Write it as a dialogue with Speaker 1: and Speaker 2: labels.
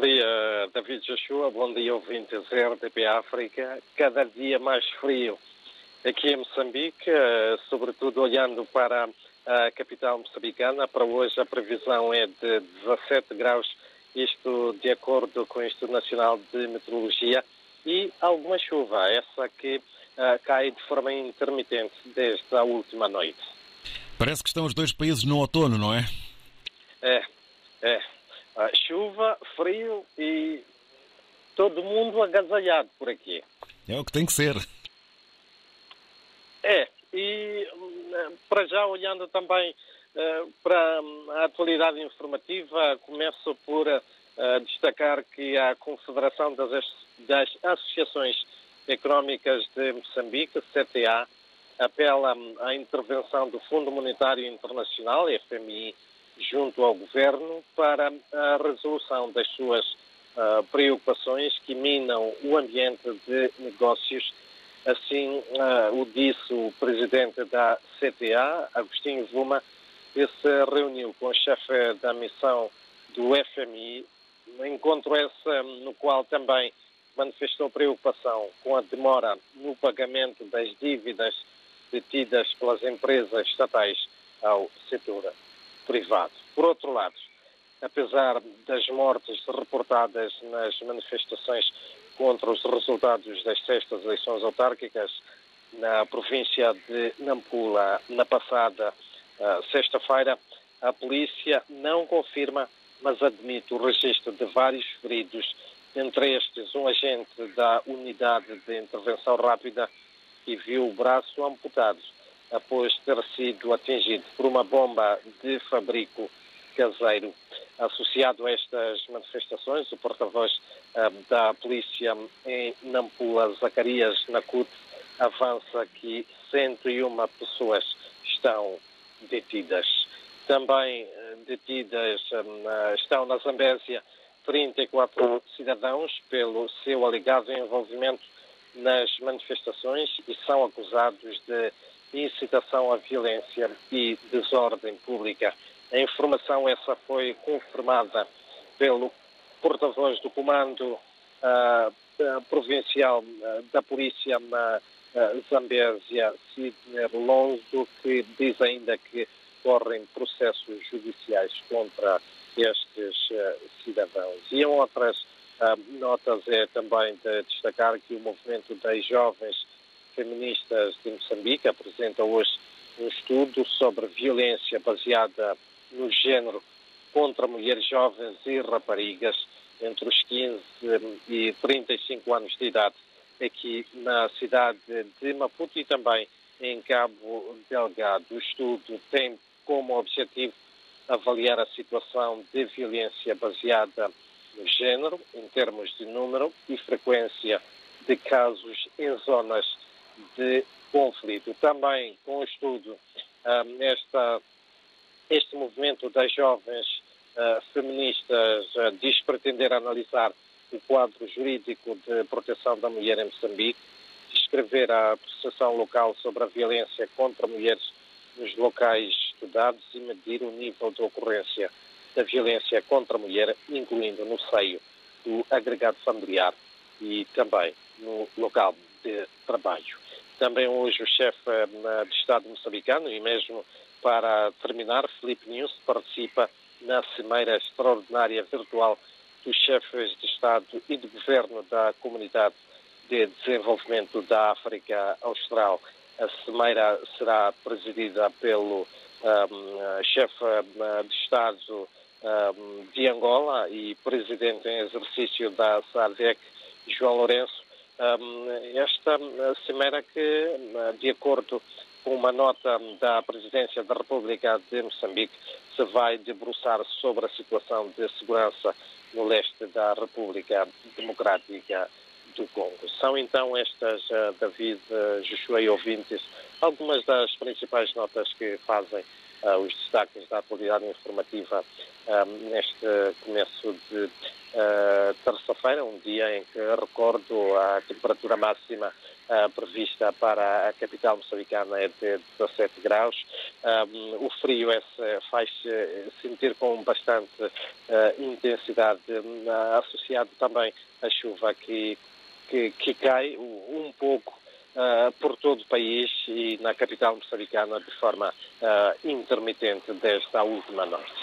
Speaker 1: Bom dia, David Joshua. Bom dia, ouvintes RTP África. Cada dia mais frio aqui em Moçambique, eh, sobretudo olhando para a capital moçambicana. Para hoje a previsão é de 17 graus, isto de acordo com o Instituto Nacional de Meteorologia, e alguma chuva, essa que uh, cai de forma intermitente desde a última noite.
Speaker 2: Parece que estão os dois países no outono, não é?
Speaker 1: É, é. Uh, chuva, frio e todo mundo agasalhado por aqui.
Speaker 2: É o que tem que ser.
Speaker 1: É, e hum, para já olhando também uh, para a atualidade informativa, começo por uh, destacar que a Confederação das, das Associações Económicas de Moçambique, CTA, apela hum, à intervenção do Fundo Monetário Internacional, FMI, junto ao Governo para a resolução das suas uh, preocupações que minam o ambiente de negócios. Assim uh, o disse o presidente da CTA, Agostinho Vuma, que se reuniu com o chefe da missão do FMI, encontro esse no qual também manifestou preocupação com a demora no pagamento das dívidas detidas pelas empresas estatais ao setor privado. Por outro lado, apesar das mortes reportadas nas manifestações contra os resultados das sextas eleições autárquicas na província de Nampula na passada uh, sexta-feira, a polícia não confirma, mas admite o registro de vários feridos, entre estes um agente da unidade de intervenção rápida que viu o braço amputado após ter sido atingido por uma bomba de fabrico caseiro. Associado a estas manifestações, o porta-voz uh, da polícia em Nampula, Zacarias Nakut, avança que 101 pessoas estão detidas. Também uh, detidas uh, estão na Zambésia 34 cidadãos pelo seu alegado envolvimento nas manifestações e são acusados de incitação à violência e desordem pública. A informação essa foi confirmada pelo porta-voz do Comando uh, Provincial uh, da Polícia na uh, Zambésia, Sidney Lonzo, que diz ainda que correm processos judiciais contra estes cidadãos. E em outras notas é também de destacar que o movimento das jovens feministas de Moçambique apresenta hoje um estudo sobre violência baseada no género contra mulheres jovens e raparigas entre os 15 e 35 anos de idade aqui na cidade de Maputo e também em Cabo Delgado. O estudo tem como objetivo avaliar a situação de violência baseada no género, em termos de número e frequência de casos em zonas de conflito. Também com o estudo, esta este movimento das jovens uh, feministas uh, diz pretender analisar o quadro jurídico de proteção da mulher em Moçambique, descrever a percepção local sobre a violência contra mulheres nos locais estudados e medir o nível de ocorrência da violência contra a mulher, incluindo no seio do agregado familiar e também no local de trabalho. Também hoje o chefe uh, de Estado moçambicano e mesmo para terminar, Felipe News participa na Cimeira Extraordinária Virtual dos Chefes de Estado e de Governo da Comunidade de Desenvolvimento da África Austral. A Cimeira será presidida pelo um, chefe de Estado um, de Angola e presidente em exercício da SADEC, João Lourenço. Esta cimeira que, de acordo com uma nota da Presidência da República de Moçambique, se vai debruçar sobre a situação de segurança no leste da República Democrática do Congo. São então estas, uh, David, uh, Joshua e ouvintes, algumas das principais notas que fazem os destaques da atualidade informativa neste começo de terça-feira, um dia em que recordo a temperatura máxima prevista para a capital moçambicana é de 17 graus. o frio é, faz sentir com bastante intensidade, associado também à chuva que, que, que cai um pouco Uh, por todo o país e na capital moçambicana de forma uh, intermitente desde a última noite.